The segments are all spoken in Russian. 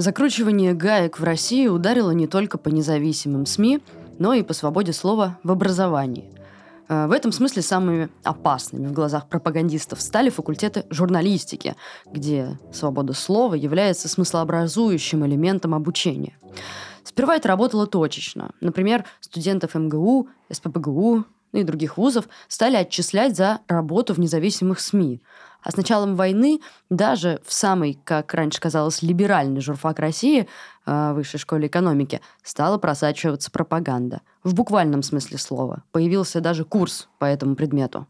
Закручивание гаек в России ударило не только по независимым СМИ, но и по свободе слова в образовании. Э, в этом смысле самыми опасными в глазах пропагандистов стали факультеты журналистики, где свобода слова является смыслообразующим элементом обучения. Сперва это работало точечно. Например, студентов МГУ, СПБГУ и других вузов стали отчислять за работу в независимых СМИ. А с началом войны даже в самой, как раньше казалось, либеральный журфак России, э, высшей школе экономики, стала просачиваться пропаганда. В буквальном смысле слова. Появился даже курс по этому предмету.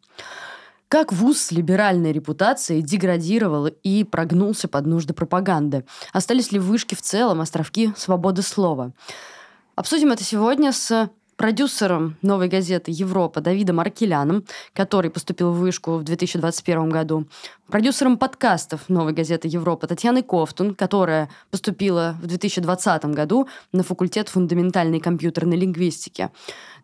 Как вуз с либеральной репутацией деградировал и прогнулся под нужды пропаганды? Остались ли вышки в целом островки свободы слова? Обсудим это сегодня с продюсером новой газеты «Европа» Давидом Аркеляном, который поступил в вышку в 2021 году, продюсером подкастов новой газеты «Европа» Татьяной Кофтун, которая поступила в 2020 году на факультет фундаментальной компьютерной лингвистики.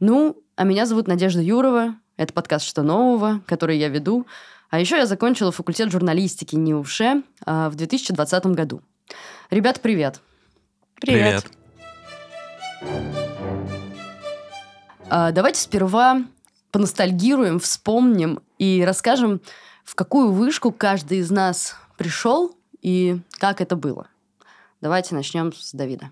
Ну, а меня зовут Надежда Юрова. Это подкаст «Что нового?», который я веду. А еще я закончила факультет журналистики НИУШЕ а, в 2020 году. Ребят, привет! Привет! привет. А, давайте сперва поностальгируем, вспомним и расскажем, в какую вышку каждый из нас пришел и как это было. Давайте начнем с Давида.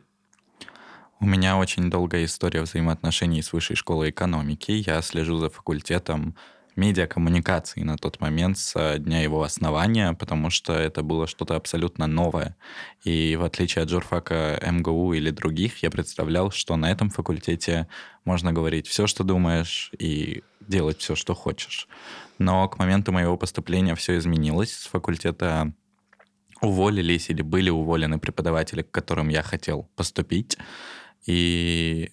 У меня очень долгая история взаимоотношений с высшей школой экономики. Я слежу за факультетом медиакоммуникации на тот момент с дня его основания, потому что это было что-то абсолютно новое. И в отличие от журфака МГУ или других, я представлял, что на этом факультете можно говорить все, что думаешь, и делать все, что хочешь. Но к моменту моего поступления все изменилось. С факультета уволились или были уволены преподаватели, к которым я хотел поступить. И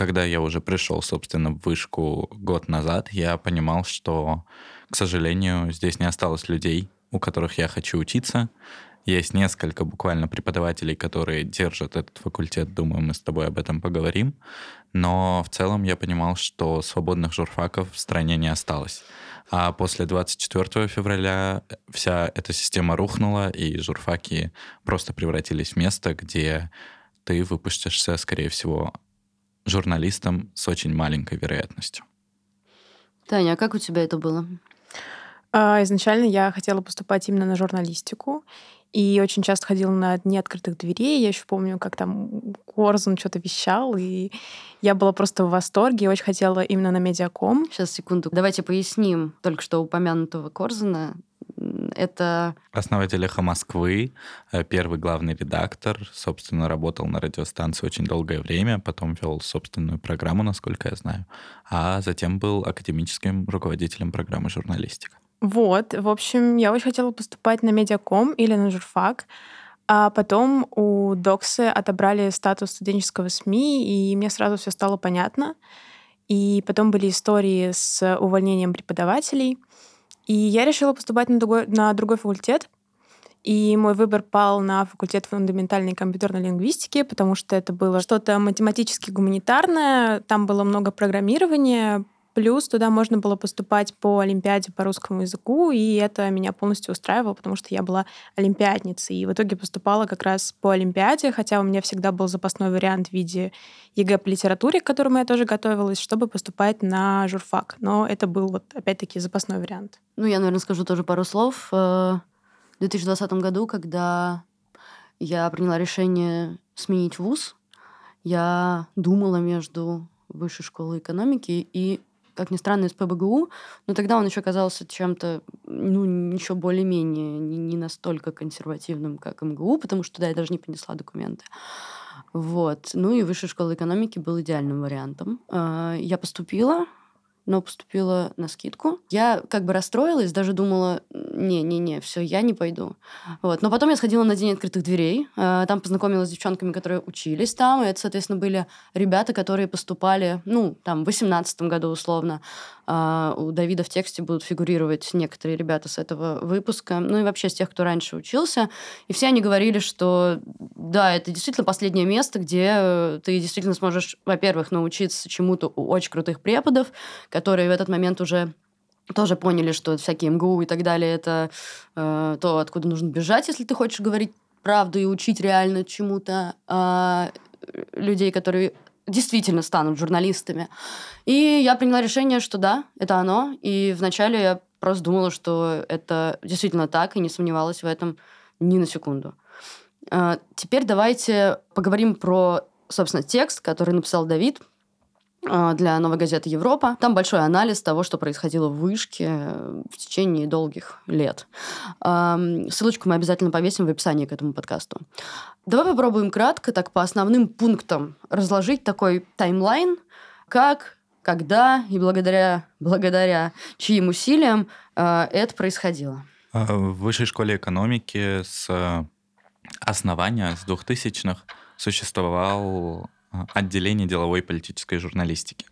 когда я уже пришел, собственно, в вышку год назад, я понимал, что, к сожалению, здесь не осталось людей, у которых я хочу учиться. Есть несколько буквально преподавателей, которые держат этот факультет. Думаю, мы с тобой об этом поговорим. Но в целом я понимал, что свободных журфаков в стране не осталось. А после 24 февраля вся эта система рухнула, и журфаки просто превратились в место, где ты выпустишься, скорее всего, журналистом с очень маленькой вероятностью. Таня, а как у тебя это было? А, изначально я хотела поступать именно на журналистику. И очень часто ходила на дни открытых дверей. Я еще помню, как там Корзун что-то вещал, и я была просто в восторге и очень хотела именно на медиаком. Сейчас, секунду. Давайте поясним только что упомянутого Корзуна это... Основатель «Эхо Москвы», э, первый главный редактор, собственно, работал на радиостанции очень долгое время, потом вел собственную программу, насколько я знаю, а затем был академическим руководителем программы «Журналистика». Вот, в общем, я очень хотела поступать на медиаком или на журфак, а потом у Доксы отобрали статус студенческого СМИ, и мне сразу все стало понятно. И потом были истории с увольнением преподавателей — и я решила поступать на другой, на другой факультет. И мой выбор пал на факультет фундаментальной компьютерной лингвистики, потому что это было что-то математически гуманитарное, там было много программирования, плюс туда можно было поступать по олимпиаде по русскому языку, и это меня полностью устраивало, потому что я была олимпиадницей. И в итоге поступала как раз по олимпиаде, хотя у меня всегда был запасной вариант в виде ЕГЭ по литературе, к которому я тоже готовилась, чтобы поступать на журфак. Но это был вот опять-таки запасной вариант. Ну, я, наверное, скажу тоже пару слов. Э, в 2020 году, когда я приняла решение сменить вуз, я думала между высшей школой экономики и как ни странно, СПбГУ, но тогда он еще казался чем-то, ну, еще более-менее не, не настолько консервативным, как МГУ, потому что туда я даже не понесла документы. Вот. Ну и высшая школа экономики был идеальным вариантом. А, я поступила, но поступила на скидку. Я как бы расстроилась, даже думала, не-не-не, все, я не пойду. Вот. Но потом я сходила на День открытых дверей, э, там познакомилась с девчонками, которые учились там, и это, соответственно, были ребята, которые поступали, ну, там, в 18 году условно. А, у Давида в тексте будут фигурировать некоторые ребята с этого выпуска, ну и вообще с тех, кто раньше учился. И все они говорили, что да, это действительно последнее место, где ты действительно сможешь, во-первых, научиться чему-то у очень крутых преподов, которые в этот момент уже тоже поняли, что всякие МГУ и так далее это э, то, откуда нужно бежать, если ты хочешь говорить правду и учить реально чему-то э, людей, которые действительно станут журналистами. И я приняла решение, что да, это оно. И вначале я просто думала, что это действительно так, и не сомневалась в этом ни на секунду. Э, теперь давайте поговорим про, собственно, текст, который написал Давид для новой газеты «Европа». Там большой анализ того, что происходило в вышке в течение долгих лет. Ссылочку мы обязательно повесим в описании к этому подкасту. Давай попробуем кратко, так по основным пунктам разложить такой таймлайн, как, когда и благодаря, благодаря чьим усилиям э, это происходило. В высшей школе экономики с основания, с 2000-х, существовал отделение деловой и политической журналистики.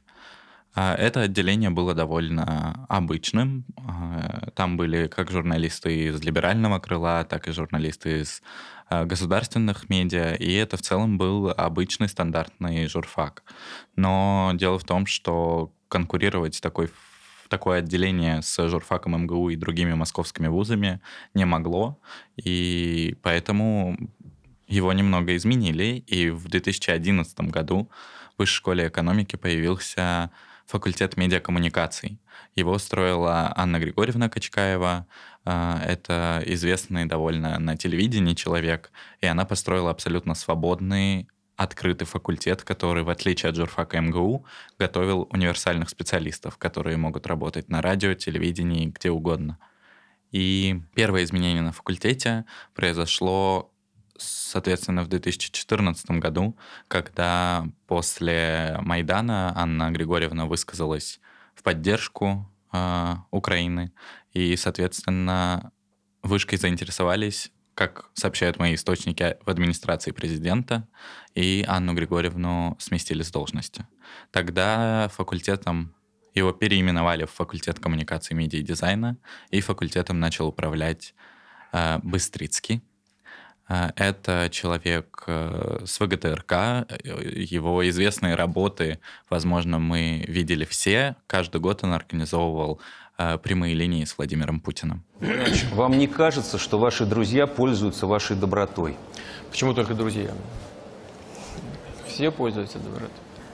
А, это отделение было довольно обычным. А, там были как журналисты из либерального крыла, так и журналисты из а, государственных медиа, и это в целом был обычный стандартный журфак. Но дело в том, что конкурировать такой такое отделение с журфаком МГУ и другими московскими вузами не могло, и поэтому его немного изменили, и в 2011 году в Высшей школе экономики появился факультет медиакоммуникаций. Его строила Анна Григорьевна Качкаева. А, это известный довольно на телевидении человек, и она построила абсолютно свободный открытый факультет, который, в отличие от журфака МГУ, готовил универсальных специалистов, которые могут работать на радио, телевидении, где угодно. И первое изменение на факультете произошло соответственно, в 2014 году, когда после Майдана Анна Григорьевна высказалась в поддержку э, Украины, и, соответственно, вышкой заинтересовались, как сообщают мои источники в администрации президента, и Анну Григорьевну сместили с должности. Тогда факультетом его переименовали в факультет коммуникации, медиа и дизайна, и факультетом начал управлять э, Быстрицкий, это человек э, с ВГТРК, его известные работы, возможно, мы видели все. Каждый год он организовывал э, прямые линии с Владимиром Путиным. Вам не кажется, что ваши друзья пользуются вашей добротой? Почему только друзья? Все пользуются добротой.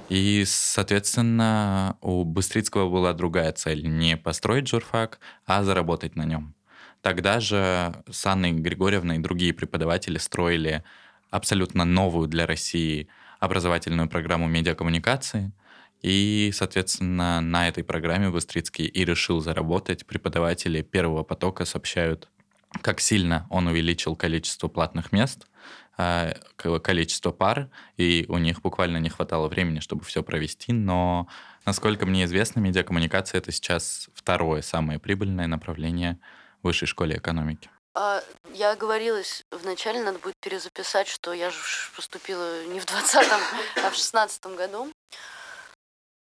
И, соответственно, у Быстрицкого была другая цель. Не построить журфак, а заработать на нем. Тогда же с Анной Григорьевной и другие преподаватели строили абсолютно новую для России образовательную программу медиакоммуникации. И, соответственно, на этой программе Быстрицкий и решил заработать. Преподаватели первого потока сообщают, как сильно он увеличил количество платных мест, а, количество пар, и у них буквально не хватало времени, чтобы все провести, но, насколько мне известно, медиакоммуникация — это сейчас второе самое прибыльное направление — высшей школе экономики? А, я оговорилась вначале, надо будет перезаписать, что я же поступила не в 20-м, а в 16-м году.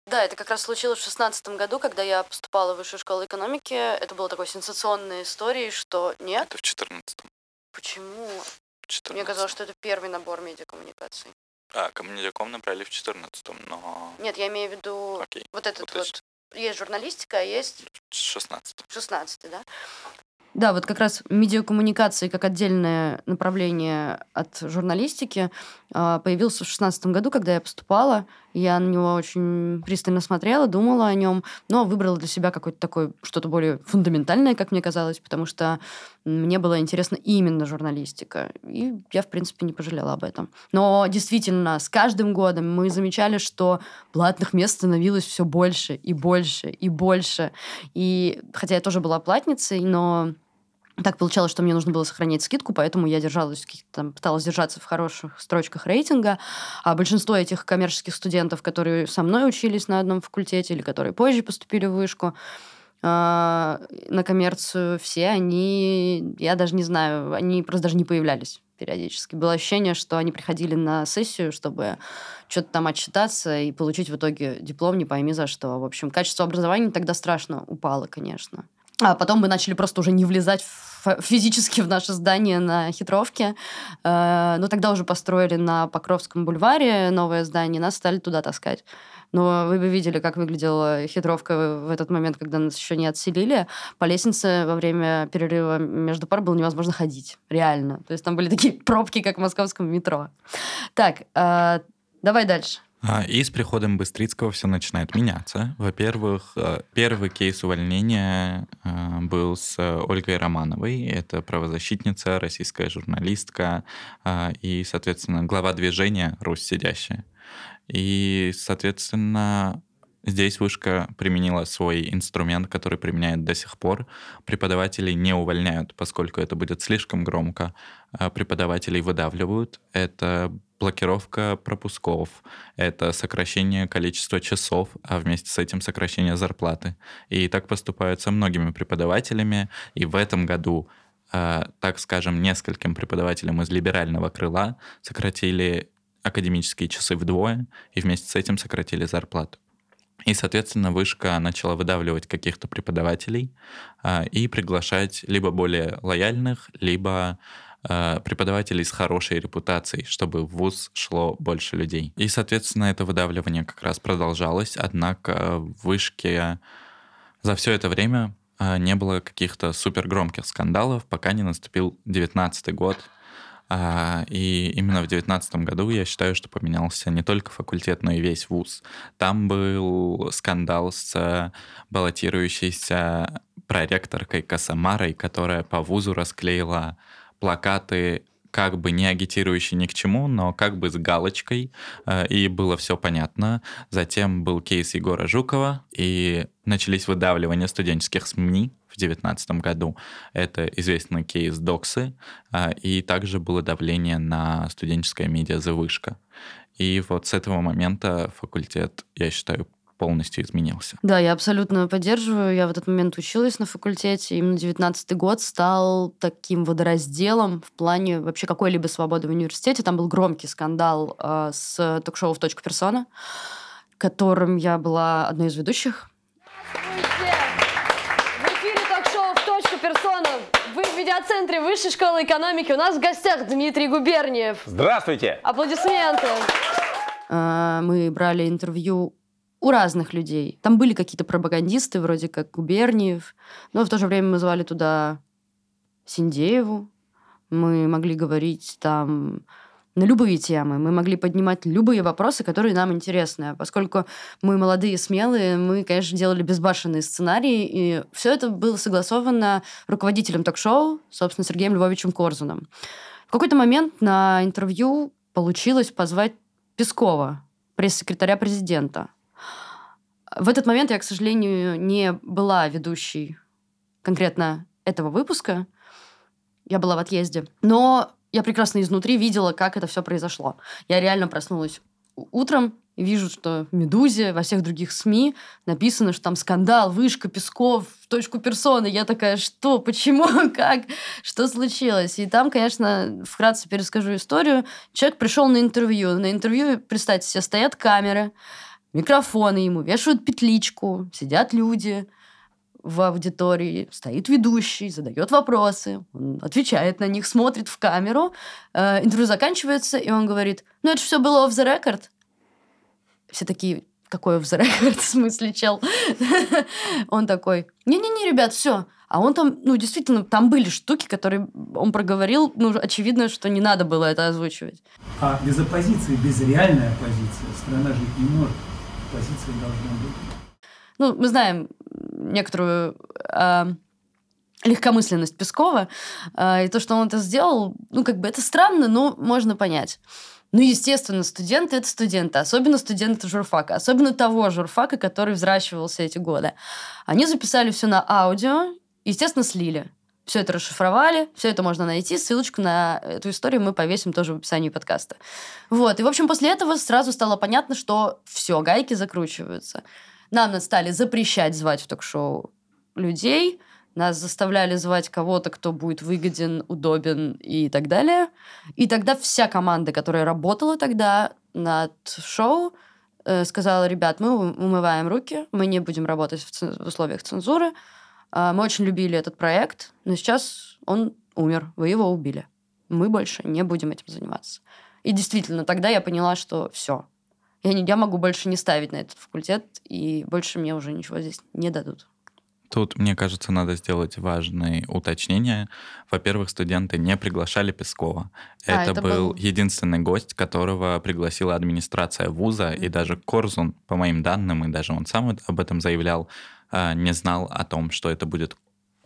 Да, это как раз случилось в шестнадцатом году, когда я поступала в высшую школу экономики. Это было такой сенсационной историей, что нет. Это в четырнадцатом. Почему? Мне казалось, что это первый набор медиакоммуникаций. А, коммуникаком набрали в четырнадцатом, но... Нет, я имею в виду Окей. вот этот вот. вот. Есть журналистика, а есть... 16. 16, да? Да, вот как раз медиакоммуникации как отдельное направление от журналистики а, появился в шестнадцатом году, когда я поступала. Я на него очень пристально смотрела, думала о нем, но выбрала для себя какое-то такое что-то более фундаментальное, как мне казалось, потому что мне было интересно именно журналистика. И я, в принципе, не пожалела об этом. Но действительно, с каждым годом мы замечали, что платных мест становилось все больше и больше и больше. И хотя я тоже была платницей, но так получалось, что мне нужно было сохранять скидку, поэтому я держалась, там, пыталась держаться в хороших строчках рейтинга. А большинство этих коммерческих студентов, которые со мной учились на одном факультете или которые позже поступили в вышку, а, на коммерцию, все они, я даже не знаю, они просто даже не появлялись периодически. Было ощущение, что они приходили на сессию, чтобы что-то там отчитаться и получить в итоге диплом, не пойми за что. В общем, качество образования тогда страшно упало, конечно. А потом мы начали просто уже не влезать в, физически в наше здание на хитровке. Э, но тогда уже построили на Покровском бульваре новое здание, нас стали туда таскать. Но вы бы видели, как выглядела хитровка в этот момент, когда нас еще не отселили. По лестнице во время перерыва между пар было невозможно ходить. Реально. То есть там были такие пробки, как в московском метро. Так, э, давай дальше. А, и с приходом Быстрицкого все начинает меняться. Во-первых, э, первый кейс увольнения э, был с Ольгой Романовой. Это правозащитница, российская журналистка э, и, соответственно, глава движения «Русь сидящая». И, соответственно, Здесь вышка применила свой инструмент, который применяет до сих пор. Преподавателей не увольняют, поскольку это будет слишком громко. Преподавателей выдавливают. Это блокировка пропусков, это сокращение количества часов, а вместе с этим сокращение зарплаты. И так поступают со многими преподавателями. И в этом году, э, так скажем, нескольким преподавателям из либерального крыла сократили академические часы вдвое, и вместе с этим сократили зарплату. И, соответственно, вышка начала выдавливать каких-то преподавателей э, и приглашать либо более лояльных, либо преподавателей с хорошей репутацией, чтобы в ВУЗ шло больше людей. И, соответственно, это выдавливание как раз продолжалось, однако в вышке за все это время э, не было каких-то супер громких скандалов, пока не наступил 19 год. А, и именно в 2019 году я считаю, что поменялся не только факультет, но и весь вуз. Там был скандал с баллотирующейся проректоркой Касамарой, которая по вузу расклеила плакаты как бы не агитирующие ни к чему, но как бы с галочкой, э, и было все понятно. Затем был кейс Егора Жукова, и начались выдавливания студенческих СМИ в 2019 году. Это известный кейс Доксы, э, и также было давление на студенческое медиа «Завышка». И вот с этого момента факультет, я считаю, полностью изменился. Да, я абсолютно поддерживаю. Я в этот момент училась на факультете. Именно 19 год стал таким водоразделом в плане вообще какой-либо свободы в университете. Там был громкий скандал э, с ток-шоу «В точку персона», которым я была одной из ведущих. В эфире ток-шоу «В точку персона». Вы в медиацентре Высшей школы экономики. У нас в гостях Дмитрий Губерниев. Здравствуйте! Аплодисменты. Э, мы брали интервью у разных людей. Там были какие-то пропагандисты, вроде как Губерниев, но в то же время мы звали туда Синдееву. Мы могли говорить там на любые темы. Мы могли поднимать любые вопросы, которые нам интересны. А поскольку мы молодые, смелые, мы, конечно, делали безбашенные сценарии, и все это было согласовано руководителем ток-шоу, собственно, Сергеем Львовичем Корзуном. В какой-то момент на интервью получилось позвать Пескова, пресс-секретаря президента. В этот момент я, к сожалению, не была ведущей конкретно этого выпуска. Я была в отъезде. Но я прекрасно изнутри видела, как это все произошло. Я реально проснулась утром вижу, что в «Медузе», во всех других СМИ написано, что там скандал, вышка, Песков, в точку персоны. Я такая, что, почему, как, что случилось? И там, конечно, вкратце перескажу историю. Человек пришел на интервью. На интервью, представьте себе, стоят камеры, микрофоны ему, вешают петличку, сидят люди в аудитории, стоит ведущий, задает вопросы, он отвечает на них, смотрит в камеру. Э, интервью заканчивается, и он говорит, ну это все было off the record. Все такие, какой off the record, в смысле, чел? он такой, не-не-не, ребят, все. А он там, ну, действительно, там были штуки, которые он проговорил, ну, очевидно, что не надо было это озвучивать. А без оппозиции, без реальной оппозиции страна жить не может позиция должна быть? Ну, мы знаем некоторую э, легкомысленность Пескова, э, и то, что он это сделал, ну, как бы это странно, но можно понять. Ну, естественно, студенты — это студенты, особенно студенты журфака, особенно того журфака, который взращивался эти годы. Они записали все на аудио, естественно, слили. Все это расшифровали, все это можно найти. Ссылочку на эту историю мы повесим тоже в описании подкаста. Вот. И, в общем, после этого сразу стало понятно, что все, гайки закручиваются. Нам стали запрещать звать в ток-шоу людей, нас заставляли звать кого-то, кто будет выгоден, удобен и так далее. И тогда вся команда, которая работала тогда над шоу, э, сказала, ребят, мы умываем руки, мы не будем работать в, в условиях цензуры, мы очень любили этот проект, но сейчас он умер, вы его убили. Мы больше не будем этим заниматься. И действительно, тогда я поняла, что все. Я, не, я могу больше не ставить на этот факультет, и больше мне уже ничего здесь не дадут. Тут, мне кажется, надо сделать важное уточнение. Во-первых, студенты не приглашали Пескова. А, это, это был был- единственный гость, которого пригласила администрация вуза, и даже Корзун, по моим данным, и даже он сам об этом заявлял, а, не знал о том, что это будет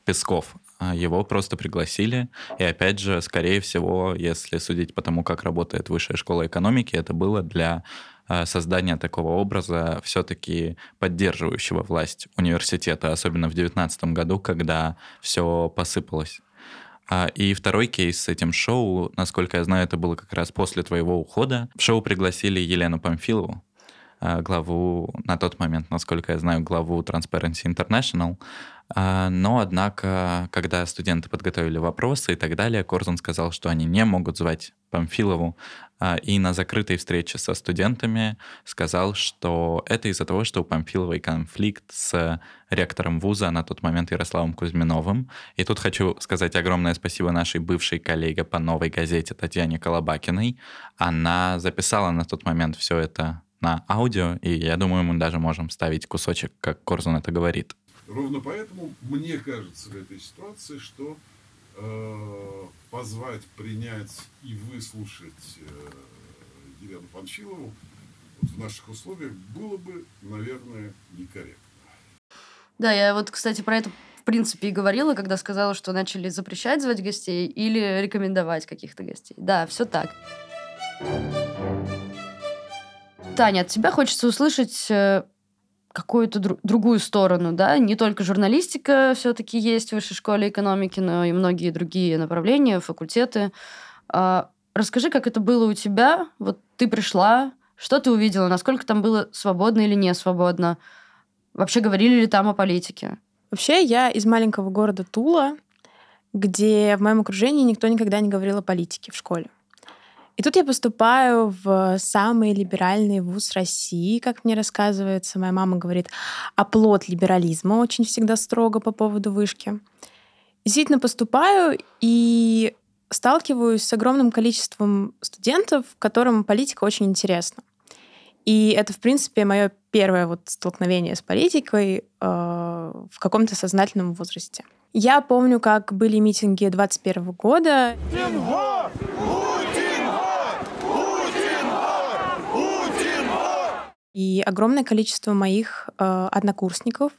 Песков. А Его просто пригласили. И опять же, скорее всего, если судить по тому, как работает Высшая школа экономики, это было для а, создания такого образа все-таки поддерживающего власть университета, особенно в 2019 году, когда все посыпалось. А, И второй кейс с этим шоу, насколько я знаю, это было как раз после твоего ухода. В шоу пригласили Елену Памфилову, а, главу, на тот момент, насколько я знаю, главу Transparency International. А, Но, однако, когда студенты подготовили вопросы и так далее, Корзун сказал, что они не могут звать Памфилову. А, И на закрытой встрече со студентами сказал, что это из-за того, что у Памфиловой конфликт с ректором вуза на тот момент Ярославом Кузьминовым. И тут хочу сказать огромное спасибо нашей бывшей коллеге по новой газете Татьяне Колобакиной. Она записала на тот момент все это на аудио, и я думаю, мы даже можем ставить кусочек, как Корзун это говорит. Ровно поэтому мне кажется в этой ситуации, что э, позвать, принять и выслушать э, Елену Панфилову вот в наших условиях было бы, наверное, некорректно. Да, я вот, кстати, про это в принципе и говорила, когда сказала, что начали запрещать звать гостей или рекомендовать каких-то гостей. Да, все так. Таня, от тебя хочется услышать э, какую-то дру- другую сторону, да? Не только журналистика все-таки есть в высшей школе экономики, но и многие другие направления, факультеты. А, расскажи, как это было у тебя? Вот ты пришла, что ты увидела, насколько там было свободно или не свободно? Вообще говорили ли там о политике? Вообще, я из маленького города Тула, где в моем окружении никто никогда не говорил о политике в школе. И тут я поступаю в самый либеральный вуз России, как мне рассказывается. Моя мама говорит, оплот либерализма очень всегда строго по поводу вышки. Действительно поступаю и сталкиваюсь с огромным количеством студентов, которым политика очень интересна. И это, в принципе, мое первое вот столкновение с политикой э, в каком-то сознательном возрасте. Я помню, как были митинги 21 года. И огромное количество моих э, однокурсников,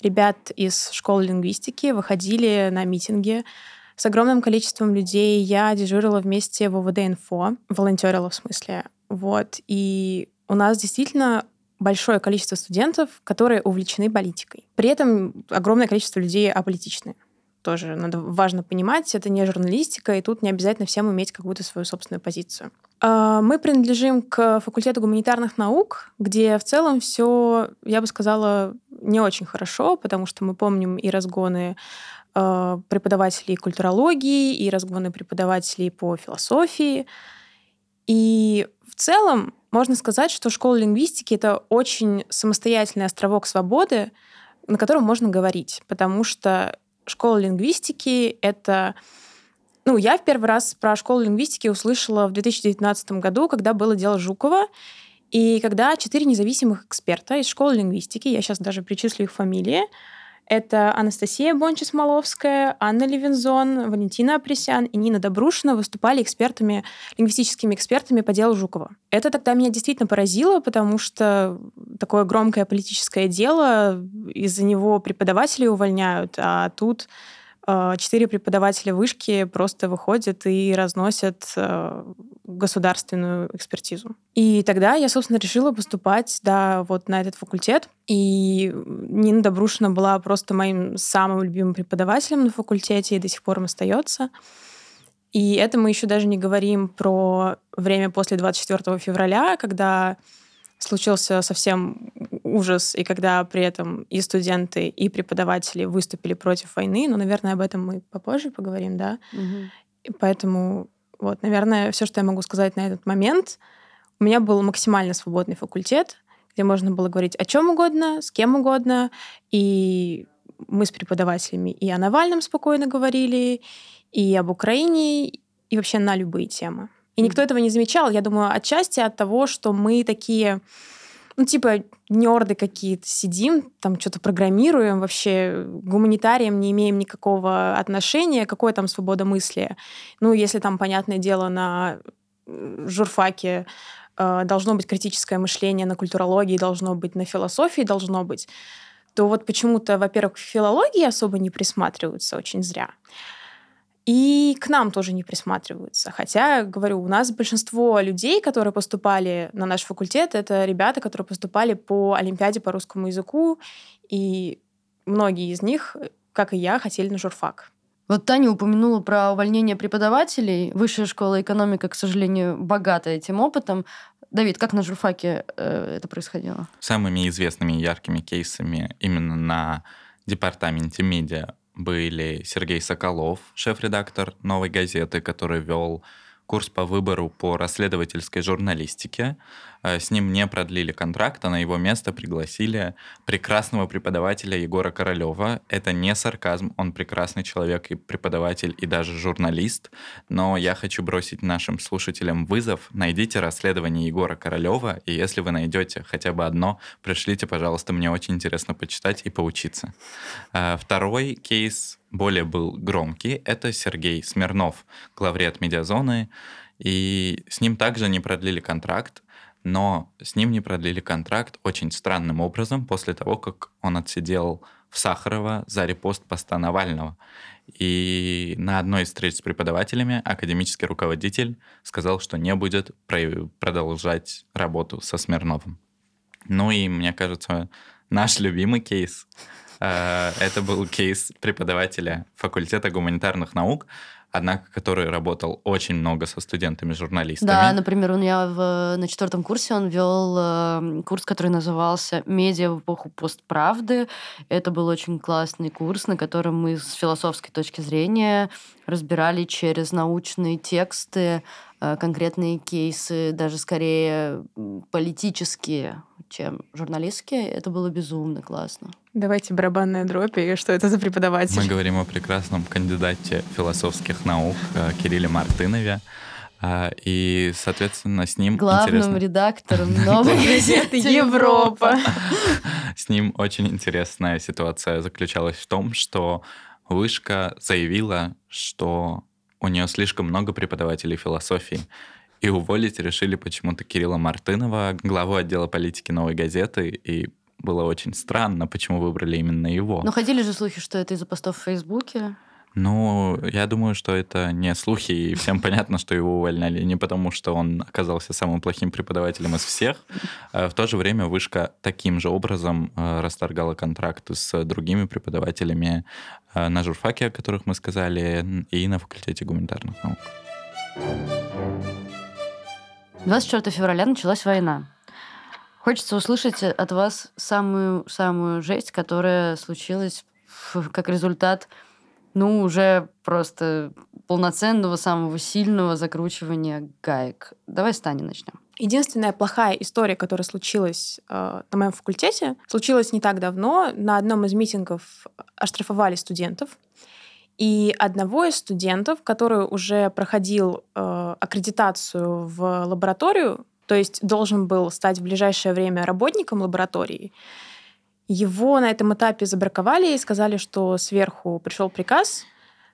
ребят из школы лингвистики, выходили на митинги с огромным количеством людей. Я дежурила вместе в ОВД-инфо, волонтерила в смысле. Вот. И у нас действительно большое количество студентов, которые увлечены политикой. При этом огромное количество людей аполитичны. Тоже надо важно понимать, это не журналистика, и тут не обязательно всем иметь какую-то свою собственную позицию. А, Мы принадлежим к факультету гуманитарных наук, где в целом все, я бы сказала, не очень хорошо, потому что мы помним и разгоны э, преподавателей культурологии, и разгоны преподавателей по философии. И в целом можно сказать, что школа лингвистики — это очень самостоятельный островок свободы, на котором можно говорить, потому что школа лингвистики — это... Ну, я в первый раз про школу лингвистики услышала в 2019 году, когда было дело Жукова, и когда четыре независимых эксперта из школы лингвистики, я сейчас даже причислю их фамилии, это Анастасия Бонча-Смоловская, Анна Левинзон, Валентина Апресян и Нина Добрушина выступали экспертами, лингвистическими экспертами по делу Жукова. Это тогда меня действительно поразило, потому что такое громкое политическое дело, из-за него преподавателей увольняют, а тут четыре преподавателя вышки просто выходят и разносят э, государственную экспертизу. И тогда я, собственно, решила поступать, да, вот на этот факультет. И Нина Добрушина была просто моим самым любимым преподавателем на факультете и до сих пор им остается. И это мы еще даже не говорим про время после 24 февраля, когда случился совсем ужас, и когда при этом и студенты, и преподаватели выступили против войны. Но, наверное, об этом мы попозже поговорим, да. И поэтому, вот, наверное, все, что я могу сказать на этот момент, у меня был максимально свободный факультет, где можно было говорить о чем угодно, с кем угодно, и мы с преподавателями и о Навальном спокойно говорили, и об Украине, и вообще на любые темы. И никто этого не замечал. Я думаю, отчасти от того, что мы такие ну, типа, нерды какие-то сидим, там что-то программируем, вообще гуманитариям не имеем никакого отношения, какое там свобода мысли. Ну, если там, понятное дело, на журфаке э, должно быть критическое мышление, на культурологии должно быть, на философии должно быть, то вот почему-то, во-первых, к филологии особо не присматриваются очень зря. И к нам тоже не присматриваются. Хотя, говорю, у нас большинство людей, которые поступали на наш факультет, это ребята, которые поступали по Олимпиаде по русскому языку, и многие из них, как и я, хотели на журфак. Вот Таня упомянула про увольнение преподавателей. Высшая школа экономика, к сожалению, богата этим опытом. Давид, как на журфаке э, это происходило? Самыми известными яркими кейсами именно на департаменте медиа были Сергей Соколов, шеф-редактор «Новой газеты», который вел курс по выбору по расследовательской журналистике. Э, с ним не продлили контракт, а на его место пригласили прекрасного преподавателя Егора Королева. Это не сарказм, он прекрасный человек и преподаватель, и даже журналист. Но я хочу бросить нашим слушателям вызов. Найдите расследование Егора Королева, и если вы найдете хотя бы одно, пришлите, пожалуйста, мне очень интересно почитать и поучиться. Э, второй кейс более был громкий. Это Сергей Смирнов, главред медиазоны. И с ним также не продлили контракт но с ним не продлили контракт очень странным образом после того, как он отсидел в Сахарова за репост поста Навального. И на одной из встреч с преподавателями академический руководитель сказал, что не будет продолжать работу со Смирновым. Ну и, мне кажется, наш любимый кейс э, это был кейс преподавателя факультета гуманитарных наук, однако который работал очень много со студентами-журналистами. Да, например, у меня в, на четвертом курсе он вел э, курс, который назывался «Медиа в эпоху постправды». Это был очень классный курс, на котором мы с философской точки зрения разбирали через научные тексты конкретные кейсы, даже скорее политические, чем журналистские. Это было безумно классно. Давайте барабанная дробь, и что это за преподаватель? Мы говорим о прекрасном кандидате философских наук э, Кирилле Мартынове. А, и, соответственно, с ним Главным интересно... редактором новой газеты «Европа». С ним очень интересная ситуация заключалась в том, что Вышка заявила, что у нее слишком много преподавателей философии. И уволить решили почему-то Кирилла Мартынова, главу отдела политики «Новой газеты», и было очень странно, почему выбрали именно его. Но ходили же слухи, что это из-за постов в Фейсбуке. Ну, я думаю, что это не слухи, и всем понятно, что его увольняли не потому, что он оказался самым плохим преподавателем из всех. А в то же время Вышка таким же образом э, расторгала контракты с другими преподавателями э, на журфаке, о которых мы сказали, и на факультете гуманитарных наук. 24 февраля началась война. Хочется услышать от вас самую, самую жесть, которая случилась как результат ну, уже просто полноценного, самого сильного закручивания гаек. Давай с Тани начнем. Единственная плохая история, которая случилась э, на моем факультете, случилась не так давно. На одном из митингов оштрафовали студентов. И одного из студентов, который уже проходил э, аккредитацию в лабораторию, то есть должен был стать в ближайшее время работником лаборатории, его на этом этапе забраковали и сказали, что сверху пришел приказ,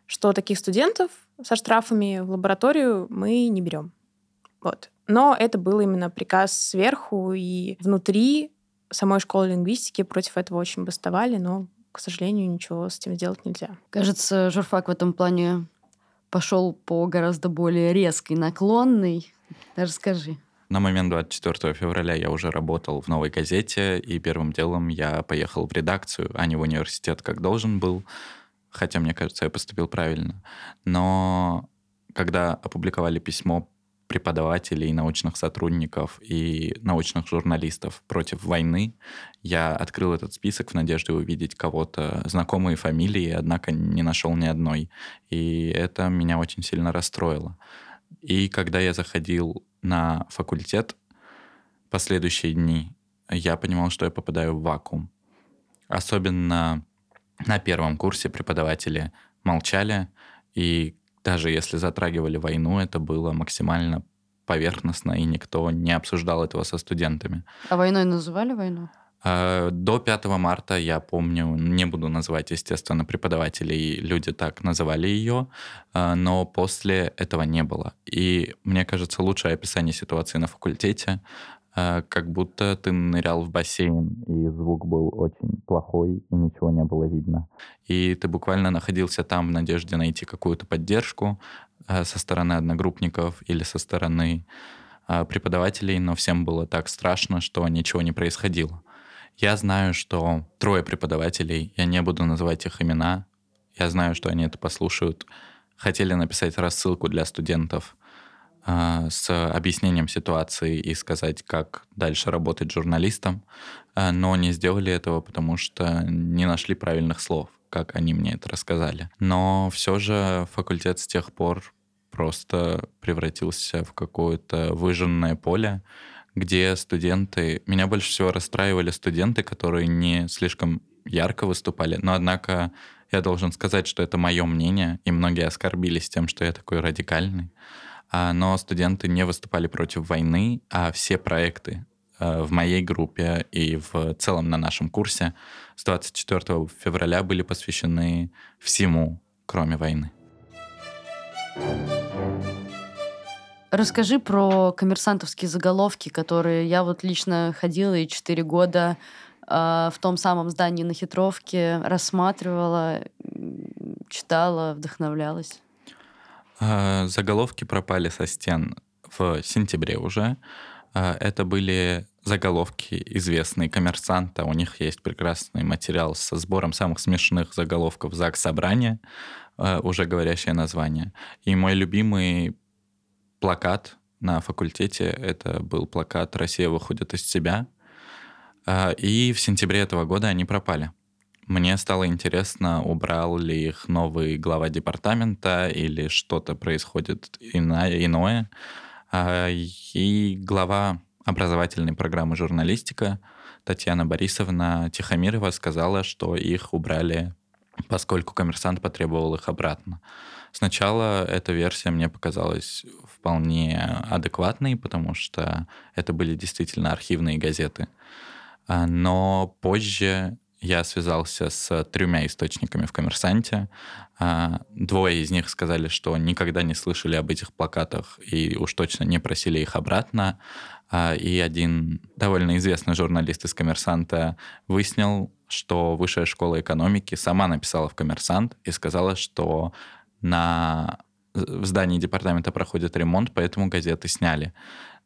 что таких студентов со штрафами в лабораторию мы не берем. Вот. Но это был именно приказ сверху, и внутри самой школы лингвистики против этого очень бастовали, но, к сожалению, ничего с этим сделать нельзя. Кажется, журфак в этом плане пошел по гораздо более резкой, наклонной. Расскажи. На момент 24 февраля я уже работал в новой газете, и первым делом я поехал в редакцию, а не в университет, как должен был. Хотя, мне кажется, я поступил правильно. Но когда опубликовали письмо преподавателей, научных сотрудников и научных журналистов против войны, я открыл этот список в надежде увидеть кого-то знакомые фамилии, однако не нашел ни одной. И это меня очень сильно расстроило. И когда я заходил на факультет последующие дни, я понимал, что я попадаю в вакуум. Особенно на первом курсе преподаватели молчали, и даже если затрагивали войну, это было максимально поверхностно, и никто не обсуждал этого со студентами. А войной называли войну? Э, До 5 марта, я помню, не буду называть, естественно, преподавателей, люди так называли ее, э, но после этого не было. И мне кажется, лучшее описание ситуации на факультете, э, как будто ты нырял в бассейн, и звук был очень плохой, и ничего не было видно. И ты буквально находился там в надежде найти какую-то поддержку со стороны одногруппников или со стороны преподавателей, но всем было так страшно, что ничего не происходило. Я знаю, что трое преподавателей, я не буду называть их имена, я знаю, что они это послушают, хотели написать рассылку для студентов э, с объяснением ситуации и сказать, как дальше работать журналистом, э, но не сделали этого, потому что не нашли правильных слов, как они мне это рассказали. Но все же факультет с тех пор просто превратился в какое-то выжженное поле, где студенты... Меня больше всего расстраивали студенты, которые не слишком ярко выступали, но, однако, я должен сказать, что это мое мнение, и многие оскорбились тем, что я такой радикальный. А, Но студенты не выступали против войны, а все проекты э, в моей группе и в целом на нашем курсе с 24 февраля были посвящены всему, кроме войны. Расскажи про коммерсантовские заголовки, которые я вот лично ходила и 4 года а, в том самом здании на Хитровке рассматривала, читала, вдохновлялась. А, Заголовки пропали со стен в сентябре уже. А, Это были заголовки известные коммерсанта. У них есть прекрасный материал со сбором самых смешных заголовков ЗАГС Собрания, уже говорящее название. И мой любимый плакат на факультете, это был плакат «Россия выходит из себя». А, И в сентябре этого года они пропали. Мне стало интересно, убрал ли их новый глава департамента или что-то происходит иное. А, И глава образовательной программы журналистика Татьяна Борисовна Тихомирова сказала, что их убрали, поскольку коммерсант потребовал их обратно. Сначала эта версия мне показалась вполне адекватной, потому что это были действительно архивные газеты. А, Но позже я связался с тремя источниками в «Коммерсанте». А, Двое из них сказали, что никогда не слышали об этих плакатах и уж точно не просили их обратно. А, И один довольно известный журналист из «Коммерсанта» выяснил, что Высшая школа экономики сама написала в «Коммерсант» и сказала, что на в здании департамента проходит ремонт, поэтому газеты сняли.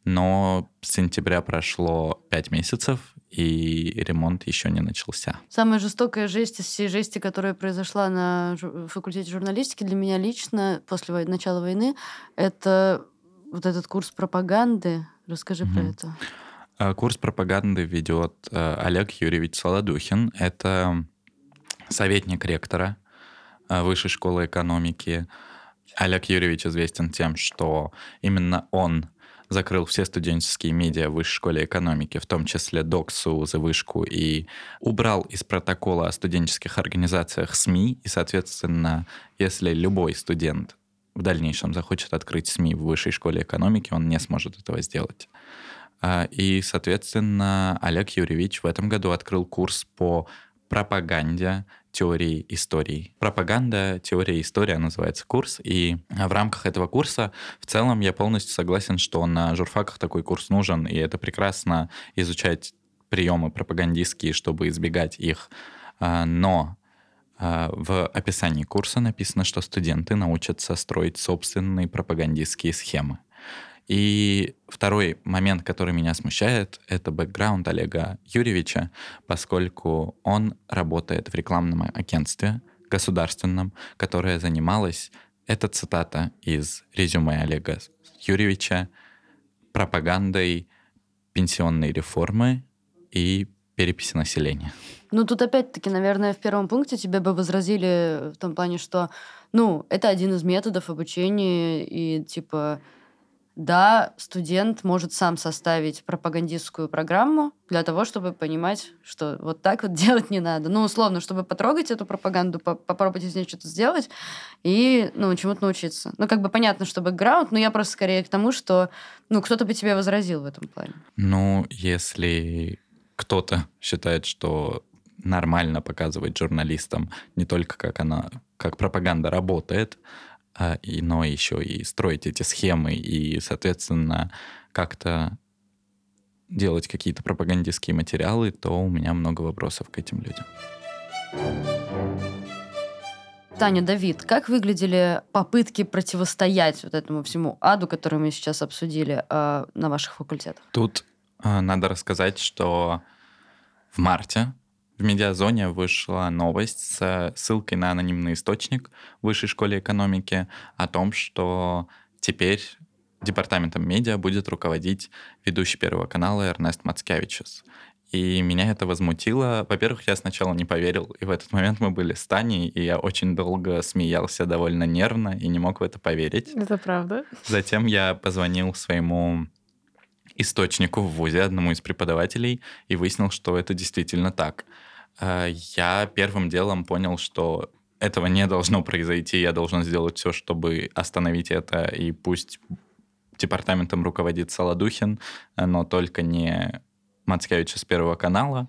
Но с сентября прошло пять месяцев, и ремонт еще не начался. Самая жестокая жесть из всей жести, которая произошла на факультете журналистики для меня лично после начала войны, это вот этот курс пропаганды. Расскажи про Мгм. это. А, Курс пропаганды ведет э, Олег Юрьевич Солодухин. Это советник ректора э, Высшей школы экономики. Олег Юрьевич известен тем, что именно он закрыл все студенческие медиа в Высшей школе экономики, в том числе ДОКСу, за вышку, и убрал из протокола о студенческих организациях СМИ, и, соответственно, если любой студент в дальнейшем захочет открыть СМИ в Высшей школе экономики, он не сможет этого сделать. А, И, соответственно, Олег Юрьевич в этом году открыл курс по пропаганде теории истории. Пропаганда, теория история называется курс. И в рамках этого курса в целом я полностью согласен, что на журфаках такой курс нужен, и это прекрасно изучать приемы пропагандистские, чтобы избегать их. А, Но а, в описании курса написано, что студенты научатся строить собственные пропагандистские схемы. И второй момент, который меня смущает, это бэкграунд Олега Юрьевича, поскольку он работает в рекламном агентстве государственном, которое занималось, это цитата из резюме Олега Юрьевича, пропагандой пенсионной реформы и переписи населения. Ну, тут опять-таки, наверное, в первом пункте тебе бы возразили в том плане, что, ну, это один из методов обучения, и, типа, да, студент может сам составить пропагандистскую программу для того, чтобы понимать, что вот так вот делать не надо. Ну, условно, чтобы потрогать эту пропаганду, по попробовать из нее что-то сделать и, ну, чему-то научиться. Ну, как бы понятно, что бэкграунд, но я просто скорее к тому, что, ну, кто-то бы тебе возразил в этом плане. Ну, если кто-то считает, что нормально показывать журналистам не только как она, как пропаганда работает, и, но еще и строить эти схемы и, соответственно, как-то делать какие-то пропагандистские материалы, то у меня много вопросов к этим людям. Таня, Давид, как выглядели попытки противостоять вот этому всему аду, который мы сейчас обсудили э, на ваших факультетах? Тут э, надо рассказать, что в марте в медиазоне вышла новость с ссылкой на анонимный источник в Высшей школе экономики о том, что теперь департаментом медиа будет руководить ведущий Первого канала Эрнест Мацкевичус. И меня это возмутило. Во-первых, я сначала не поверил, и в этот момент мы были с Таней, и я очень долго смеялся довольно нервно и не мог в это поверить. Это правда. Затем я позвонил своему источнику в ВУЗе, одному из преподавателей, и выяснил, что это действительно так. Э, я первым делом понял, что этого не должно произойти, я должен сделать все, чтобы остановить это, и пусть департаментом руководит Солодухин, но только не Мацкевича с Первого канала.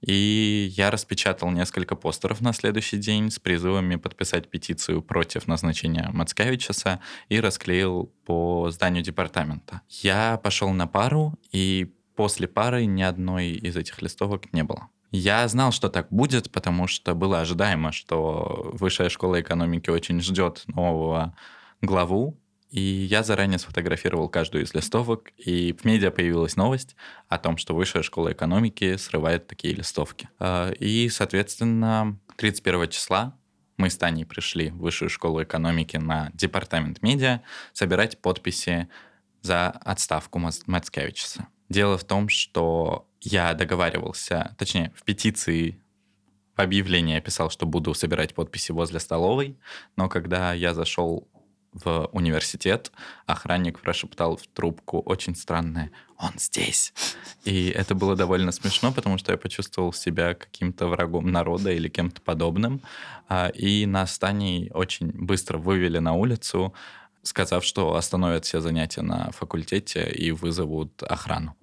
И я распечатал несколько постеров на следующий день с призывами подписать петицию против назначения Мацкевича и расклеил по зданию департамента. Я пошел на пару, и после пары ни одной из этих листовок не было. Я знал, что так будет, потому что было ожидаемо, что Высшая школа экономики очень ждет нового главу, и я заранее сфотографировал каждую из листовок, и в медиа появилась новость о том, что Высшая школа экономики срывает такие листовки. А, и, соответственно, 31 числа мы с Таней пришли в Высшую школу экономики на департамент медиа собирать подписи за отставку Мацкевича. Дело в том, что я договаривался, точнее, в петиции в объявлении я писал, что буду собирать подписи возле столовой, но когда я зашел в университет, охранник прошептал в трубку очень странное «Он здесь!». И это было довольно смешно, потому что я почувствовал себя каким-то врагом народа или кем-то подобным. А, и нас Таней очень быстро вывели на улицу, сказав, что остановят все занятия на факультете и вызовут охрану.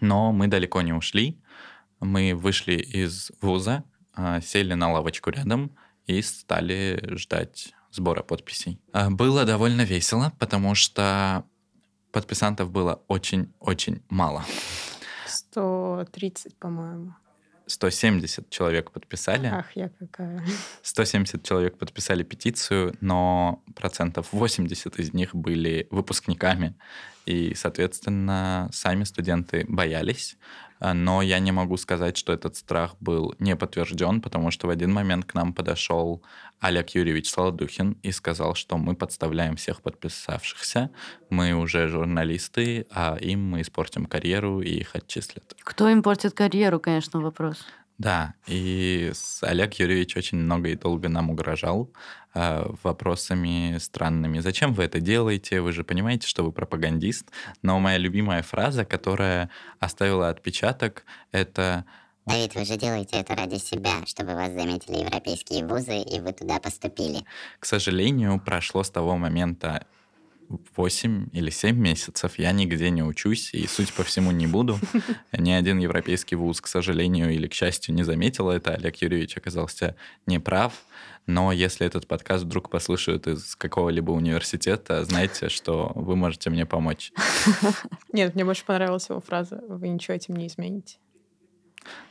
Но мы далеко не ушли. Мы вышли из вуза, а, сели на лавочку рядом и стали ждать сбора подписей. А, было довольно весело, потому что подписантов было очень-очень мало. 130, по-моему. 170 человек подписали. Ах, я какая. 170 человек подписали петицию, но процентов 80 из них были выпускниками. И, соответственно, сами студенты боялись. А, но я не могу сказать, что этот страх был не подтвержден, потому что в один момент к нам подошел Олег Юрьевич Солодухин и сказал, что мы подставляем всех подписавшихся, мы уже журналисты, а им мы испортим карьеру и их отчислят. Кто им портит карьеру, конечно, вопрос. Да, и Олег Юрьевич очень много и долго нам угрожал э, вопросами странными. Зачем вы это делаете? Вы же понимаете, что вы пропагандист. Но моя любимая фраза, которая оставила отпечаток, это Давид, вы же делаете это ради себя, чтобы вас заметили европейские вузы, и вы туда поступили. К сожалению, прошло с того момента 8 или 7 месяцев я нигде не учусь и, судя по всему, не буду. Ни один европейский вуз, к сожалению или к счастью, не заметил это. Олег Юрьевич оказался неправ. Но если этот подкаст вдруг послушают из какого-либо университета, знайте, что вы можете мне помочь. Нет, мне больше понравилась его фраза «Вы ничего этим не измените».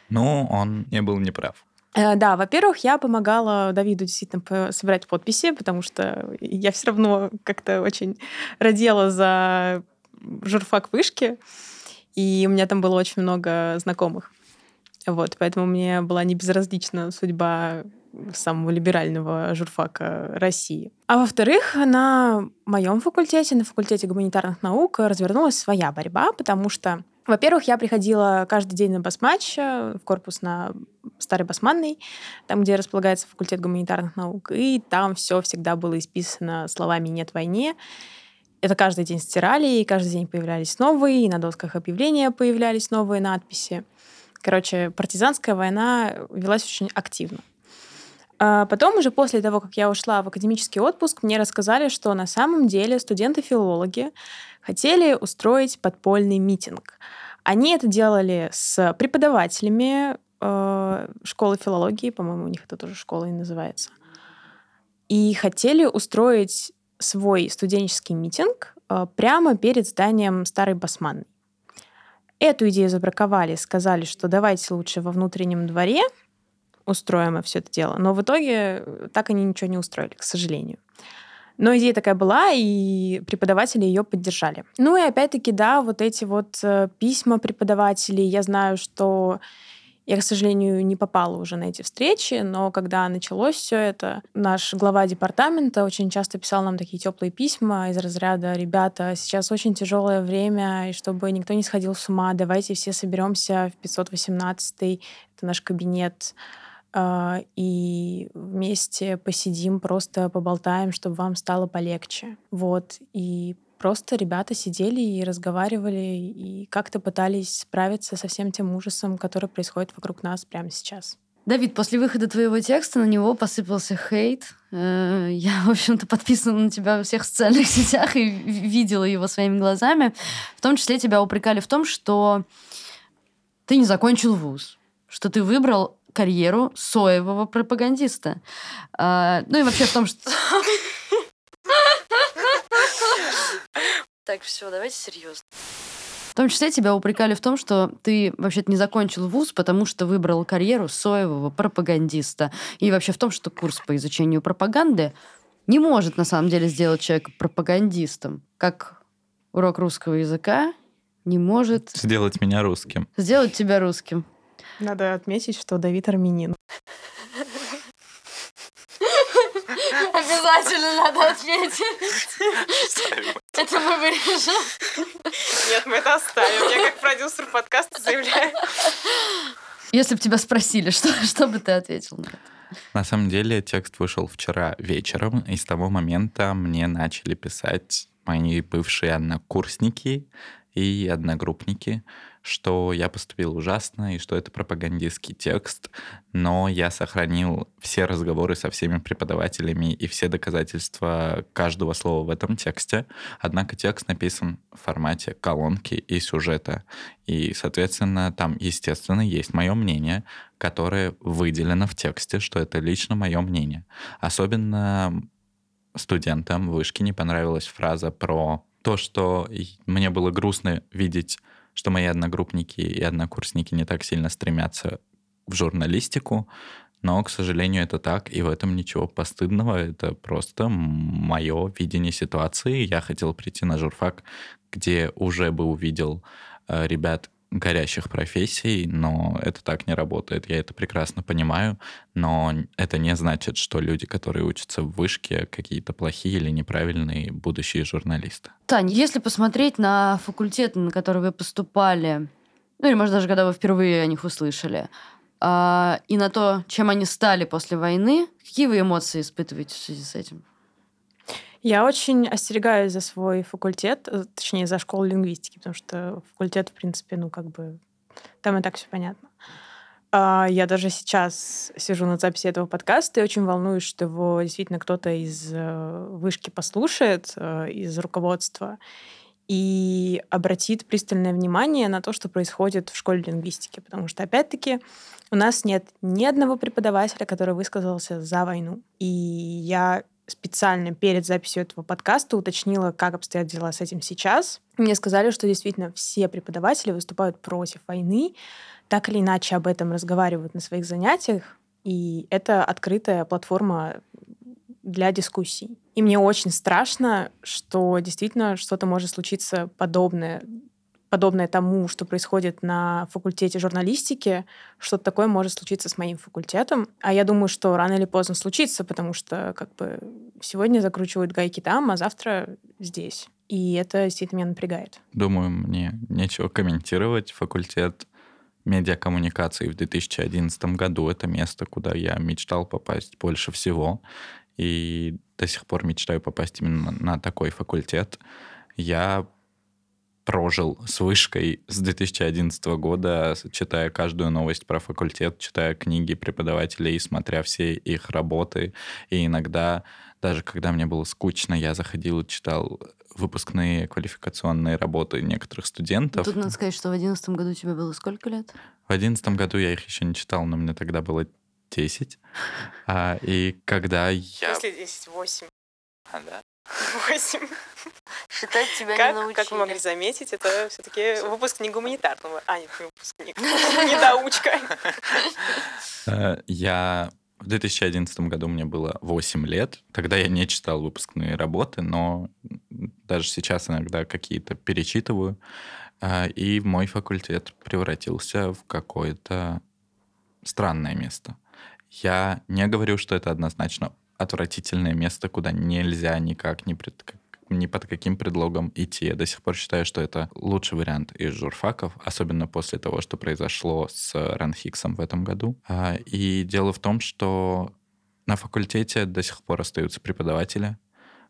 Ну, он не был неправ. Э, да, во-первых, я помогала Давиду действительно собирать подписи, потому что я все равно как-то очень родила за журфак вышки, и у меня там было очень много знакомых. Вот, поэтому мне была не безразлична судьба самого либерального журфака России. А во-вторых, на моем факультете, на факультете гуманитарных наук, развернулась своя борьба, потому что во-первых, я приходила каждый день на басматч в корпус на Старый Басманный, там, где располагается факультет гуманитарных наук, и там все всегда было исписано словами «нет войне». это каждый день стирали, и каждый день появлялись новые, и на досках объявления появлялись новые надписи. Короче, партизанская война велась очень активно. А потом, уже после того, как я ушла в академический отпуск, мне рассказали, что на самом деле студенты-филологи хотели устроить подпольный митинг. Они это делали с преподавателями э, школы филологии, по-моему, у них это тоже школа и называется, и хотели устроить свой студенческий митинг э, прямо перед зданием Старой Басманной. Эту идею забраковали, сказали, что давайте лучше во внутреннем дворе устроим все это дело. Но в итоге э, так они ничего не устроили, к сожалению. Но идея такая была, и преподаватели ее поддержали. Ну и опять-таки, да, вот эти вот э, письма преподавателей. Я знаю, что я, к сожалению, не попала уже на эти встречи, но когда началось все это, наш глава департамента очень часто писал нам такие теплые письма из разряда «Ребята, сейчас очень тяжелое время, и чтобы никто не сходил с ума, давайте все соберемся в 518 это наш кабинет, и вместе посидим, просто поболтаем, чтобы вам стало полегче». Вот. И просто ребята сидели и разговаривали, и как-то пытались справиться со всем тем ужасом, который происходит вокруг нас прямо сейчас. Давид, после выхода твоего текста на него посыпался хейт. Э, я, в общем-то, подписана на тебя во всех социальных сетях и видела его своими глазами. В том числе тебя упрекали в том, что ты не закончил вуз, что ты выбрал карьеру соевого пропагандиста. А, ну и вообще в том, что... Так, все, давайте серьезно. В том числе тебя упрекали в том, что ты вообще-то не закончил вуз, потому что выбрал карьеру соевого пропагандиста. И вообще в том, что курс по изучению пропаганды не может на самом деле сделать человека пропагандистом. Как урок русского языка не может... Сделать меня русским. Сделать тебя русским. Надо отметить, что Давид армянин. Обязательно надо отметить. Это мы вырежем. Нет, мы это оставим. Я как продюсер подкаста заявляю. Если бы тебя спросили, что, что бы ты ответил на это? На самом деле текст вышел вчера вечером, и с того момента мне начали писать мои бывшие однокурсники и одногруппники, что я поступил ужасно и что это пропагандистский текст, но я сохранил все разговоры со всеми преподавателями и все доказательства каждого слова в этом тексте. Однако текст написан в формате колонки и сюжета. И, соответственно, там, естественно, есть мое мнение, которое выделено в тексте, что это лично мое мнение. Особенно студентам в вышке не понравилась фраза про то, что мне было грустно видеть что мои одногруппники и однокурсники не так сильно стремятся в журналистику, но, к сожалению, это так, и в этом ничего постыдного. Это просто мое видение ситуации. Я хотел прийти на журфак, где уже бы увидел э, ребят, горящих профессий, но это так не работает. Я это прекрасно понимаю, но это не значит, что люди, которые учатся в вышке, какие-то плохие или неправильные будущие журналисты. Тань, если посмотреть на факультеты, на которые вы поступали, ну или, может, даже когда вы впервые о них услышали, а, и на то, чем они стали после войны, какие вы эмоции испытываете в связи с этим? Я очень остерегаюсь за свой факультет, э, точнее, за школу лингвистики, потому что факультет, в принципе, ну, как бы, там и так все понятно. А, я даже сейчас сижу на записи этого подкаста и очень волнуюсь, что его действительно кто-то из э, вышки послушает, э, из руководства, и обратит пристальное внимание на то, что происходит в школе лингвистики. Потому что, опять-таки, у нас нет ни одного преподавателя, который высказался за войну. И я специально перед записью этого подкаста уточнила, как обстоят дела с этим сейчас. Мне сказали, что действительно все преподаватели выступают против войны, так или иначе об этом разговаривают на своих занятиях, и это открытая платформа для дискуссий. И мне очень страшно, что действительно что-то может случиться подобное подобное тому, что происходит на факультете журналистики, что-то такое может случиться с моим факультетом. А я думаю, что рано или поздно случится, потому что как бы сегодня закручивают гайки там, а завтра здесь. И это действительно меня напрягает. Думаю, мне нечего комментировать. Факультет медиакоммуникации в 2011 году — это место, куда я мечтал попасть больше всего. И до сих пор мечтаю попасть именно на такой факультет. Я прожил с вышкой с 2011 года, читая каждую новость про факультет, читая книги преподавателей, смотря все их работы. И иногда, даже когда мне было скучно, я заходил и читал выпускные квалификационные работы некоторых студентов. Тут надо сказать, что в одиннадцатом году тебе было сколько лет? В одиннадцатом году я их еще не читал, но мне тогда было 10. А, и когда я... Если 10, 8. А, да? 8. Считать тебя как, не научили. Как вы могли заметить, это все-таки выпуск не гуманитарного. А, нет, не выпускник. Недоучка. Э, Я в 2011 году мне было 8 лет. Тогда я не читал выпускные работы, но даже сейчас иногда какие-то перечитываю. А, И мой факультет превратился в какое-то странное место. Я не говорю, что это однозначно отвратительное место, куда нельзя никак, ни, пред- ни под каким предлогом идти. Я до сих пор считаю, что это лучший вариант из журфаков, особенно после того, что произошло с Ранхиксом в этом году. А, И дело в том, что на факультете до сих пор остаются преподаватели,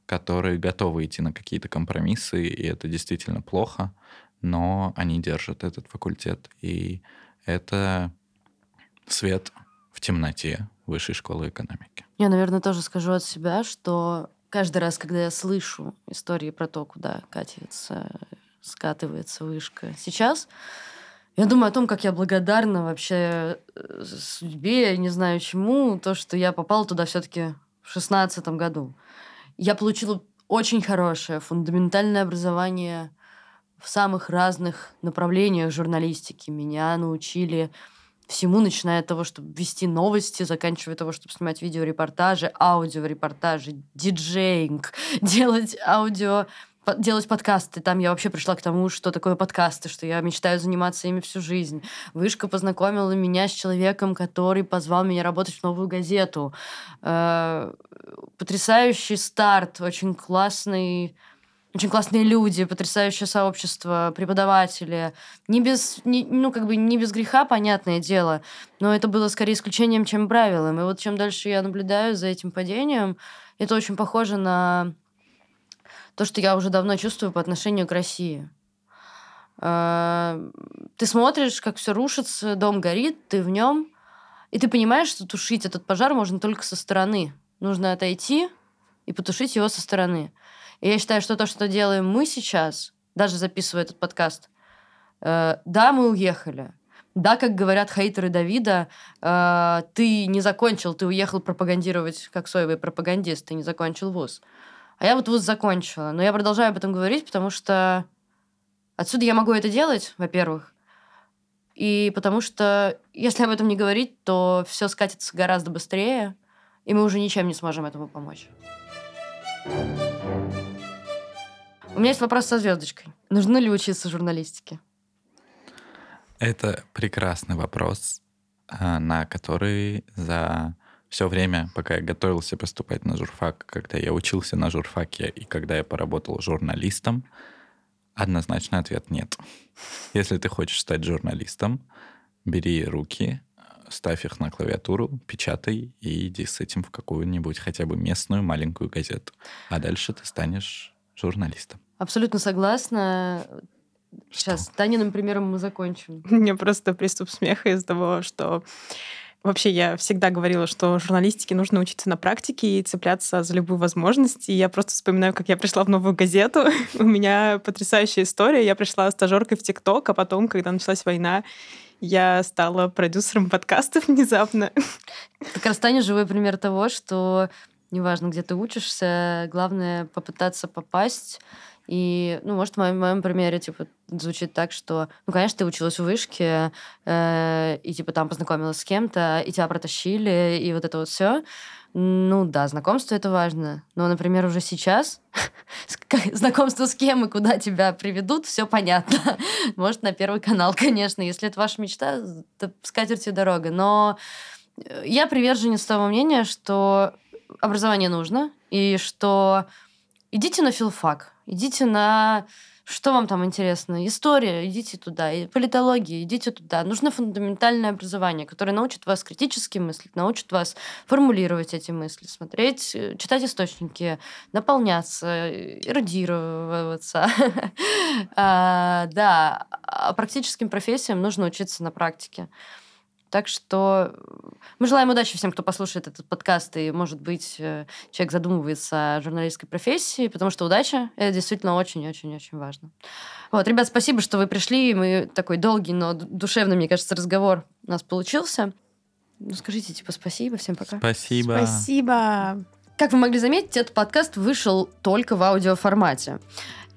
которые готовы идти на какие-то компромиссы, и это действительно плохо, но они держат этот факультет. И это свет в темноте высшей школы экономики. Я, наверное, тоже скажу от себя, что каждый раз, когда я слышу истории про то, куда катится, скатывается вышка сейчас, я думаю о том, как я благодарна вообще э, судьбе, я не знаю чему, то, что я попала туда все-таки в шестнадцатом году. Я получила очень хорошее фундаментальное образование в самых разных направлениях журналистики. Меня научили всему, начиная от того, чтобы вести новости, заканчивая того, чтобы снимать видеорепортажи, аудиорепортажи, диджеинг, делать аудио, делать подкасты. Там я вообще пришла к тому, что такое подкасты, что я мечтаю заниматься ими всю жизнь. Вышка познакомила меня с человеком, который позвал меня работать в новую газету. Э, Потрясающий старт, очень классный очень классные люди, потрясающее сообщество, преподаватели. Не без, не- ну, как бы не без греха, понятное дело, но это было скорее исключением, чем правилом. И вот чем дальше я наблюдаю за этим падением, это очень похоже на то, что я уже давно чувствую по отношению к России. А, Ты смотришь, как все рушится, дом горит, ты в нем, и ты понимаешь, что тушить этот пожар можно только со стороны. Нужно отойти и потушить его со стороны. Я считаю, что то, что делаем мы сейчас, даже записывая этот подкаст, э, да, мы уехали. Да, как говорят хейтеры Давида, э, ты не закончил, ты уехал пропагандировать как соевый пропагандист, ты не закончил вуз. А я вот вуз закончила. Но я продолжаю об этом говорить, потому что отсюда я могу это делать, во-первых. И потому что, если об этом не говорить, то все скатится гораздо быстрее, и мы уже ничем не сможем этому помочь. У меня есть вопрос со звездочкой. Нужно ли учиться журналистике? Это прекрасный вопрос, а, на который за все время, пока я готовился поступать на журфак, когда я учился на журфаке и когда я поработал журналистом, однозначный ответ нет. Если ты хочешь стать журналистом, бери руки, ставь их на клавиатуру, печатай и иди с этим в какую-нибудь хотя бы местную маленькую газету. А дальше ты станешь журналистом. Абсолютно согласна. Сейчас, Таниным примером мы закончим. У меня просто приступ смеха из-за того, что Вообще, я всегда говорила, что журналистике нужно учиться на практике и цепляться за любую возможность. И я просто вспоминаю, как я пришла в новую газету. У меня потрясающая история. Я пришла стажеркой в ТикТок, а потом, когда началась война, я стала продюсером подкастов внезапно. Как раз Таня живой пример того, что неважно, где ты учишься, главное попытаться попасть. И, ну, может, в моем, в моем примере, типа, звучит так, что, ну, конечно, ты училась в вышке, э, и, типа, там познакомилась с кем-то, и тебя протащили, и вот это вот все. Ну, да, знакомство это важно. Но, например, уже сейчас знакомство с кем и куда тебя приведут, все понятно. Может, на Первый канал, конечно. Если это ваша мечта, то с катертью дорога. Но я приверженец того мнения, что образование нужно, и что идите на филфак. идите на что вам там интересно? История, идите туда. И политология, идите туда. Нужно фундаментальное образование, которое научит вас критически мыслить, научит вас формулировать эти мысли, смотреть, э, читать источники, наполняться, эрудироваться. А, да, а практическим профессиям нужно учиться на практике. Так что мы желаем удачи всем, кто послушает этот подкаст, и, может быть, э, человек задумывается о журналистской профессии, потому что удача — это действительно очень-очень-очень важно. Вот, ребят, спасибо, что вы пришли. Мы такой долгий, но душевный, мне кажется, разговор у нас получился. Ну, скажите, типа, спасибо, всем пока. Спасибо. Спасибо. Как вы могли заметить, этот подкаст вышел только в аудиоформате.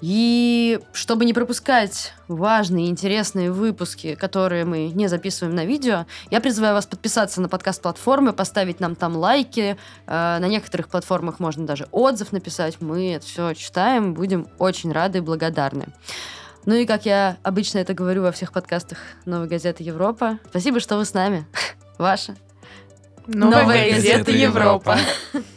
И чтобы не пропускать важные интересные выпуски, которые мы не записываем на видео, я призываю вас подписаться на подкаст-платформы, поставить нам там лайки. Э, на некоторых платформах можно даже отзыв написать. Мы это все читаем, будем очень рады и благодарны. Ну и как я обычно это говорю во всех подкастах Новой газеты Европа, спасибо, что вы с нами. Ваша Новая, Новая газета, газета Европа. Европа.